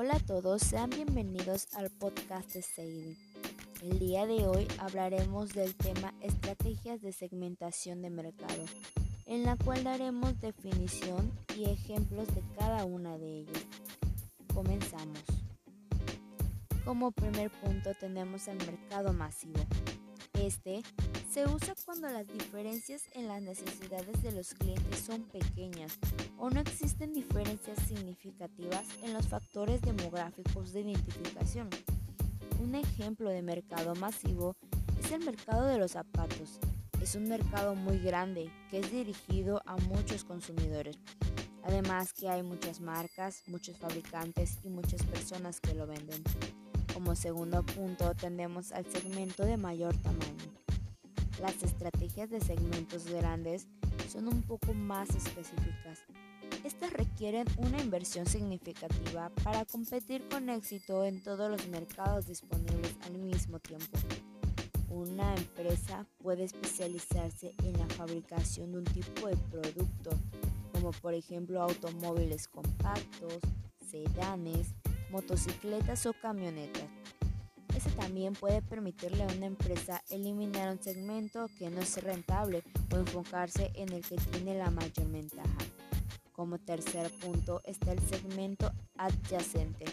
Hola a todos, sean bienvenidos al podcast de Seidi. El día de hoy hablaremos del tema estrategias de segmentación de mercado, en la cual daremos definición y ejemplos de cada una de ellas. Comenzamos. Como primer punto tenemos el mercado masivo. Este se usa cuando las diferencias en las necesidades de los clientes son pequeñas o no existen diferencias significativas en los factores demográficos de identificación. Un ejemplo de mercado masivo es el mercado de los zapatos. Es un mercado muy grande que es dirigido a muchos consumidores. Además que hay muchas marcas, muchos fabricantes y muchas personas que lo venden. Como segundo punto tenemos al segmento de mayor tamaño. Las estrategias de segmentos grandes son un poco más específicas. Estas requieren una inversión significativa para competir con éxito en todos los mercados disponibles al mismo tiempo. Una empresa puede especializarse en la fabricación de un tipo de producto, como por ejemplo automóviles compactos, sedanes, motocicletas o camionetas. Ese también puede permitirle a una empresa eliminar un segmento que no es rentable o enfocarse en el que tiene la mayor ventaja. Como tercer punto está el segmento adyacente.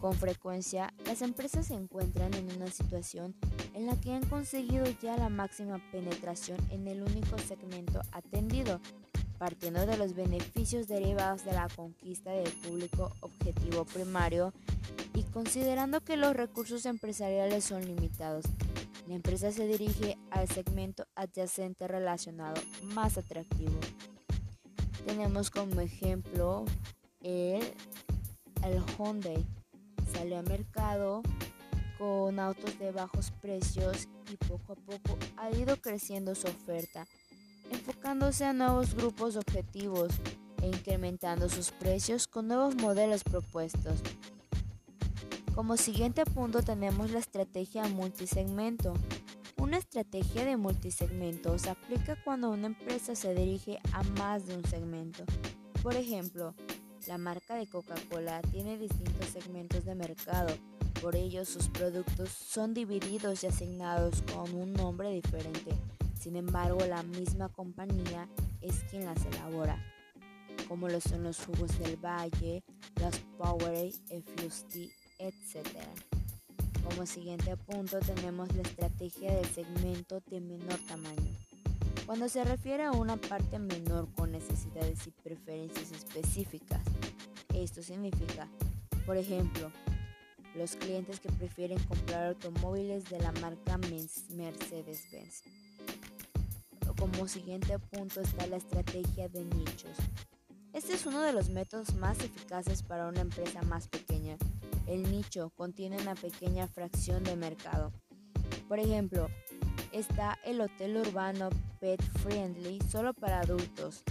Con frecuencia, las empresas se encuentran en una situación en la que han conseguido ya la máxima penetración en el único segmento atendido, partiendo de los beneficios derivados de la conquista del público objetivo primario y considerando que los recursos empresariales son limitados, la empresa se dirige al segmento adyacente relacionado más atractivo. Tenemos como ejemplo el, el Hyundai. Salió al mercado con autos de bajos precios y poco a poco ha ido creciendo su oferta, enfocándose a nuevos grupos objetivos e incrementando sus precios con nuevos modelos propuestos. Como siguiente punto tenemos la estrategia multisegmento. Una estrategia de multisegmento se aplica cuando una empresa se dirige a más de un segmento. Por ejemplo, la marca de Coca-Cola tiene distintos segmentos de mercado, por ello sus productos son divididos y asignados con un nombre diferente. Sin embargo, la misma compañía es quien las elabora, como lo son los jugos del valle, las Powerade, Fusty etc. Como siguiente punto tenemos la estrategia del segmento de menor tamaño. Cuando se refiere a una parte menor con necesidades y preferencias específicas, esto significa, por ejemplo, los clientes que prefieren comprar automóviles de la marca Mercedes-Benz. Como siguiente punto está la estrategia de nichos. Este es uno de los métodos más eficaces para una empresa más pequeña el nicho contiene una pequeña fracción de mercado. Por ejemplo, está el hotel urbano Pet Friendly solo para adultos.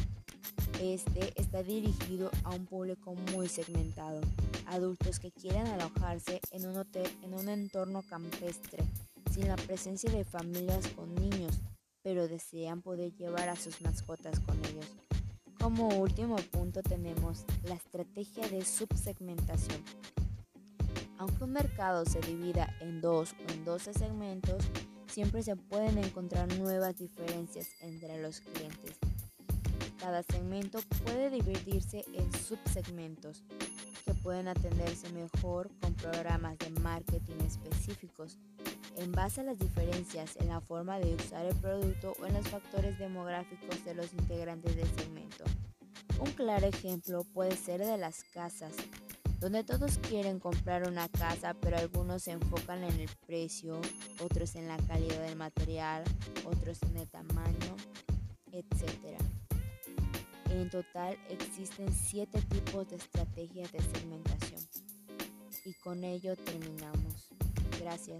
Este está dirigido a un público muy segmentado, adultos que quieren alojarse en un hotel en un entorno campestre, sin la presencia de familias con niños, pero desean poder llevar a sus mascotas con ellos. Como último punto tenemos la estrategia de subsegmentación. Aunque un mercado se divida en dos o en 12 segmentos, siempre se pueden encontrar nuevas diferencias entre los clientes. Cada segmento puede dividirse en subsegmentos que pueden atenderse mejor con programas de marketing específicos en base a las diferencias en la forma de usar el producto o en los factores demográficos de los integrantes del segmento. Un claro ejemplo puede ser de las casas, donde todos quieren comprar una casa, pero algunos se enfocan en el precio, otros en la calidad del material, otros en el tamaño, etc. En total existen siete tipos de estrategias de segmentación. Y con ello terminamos. Gracias.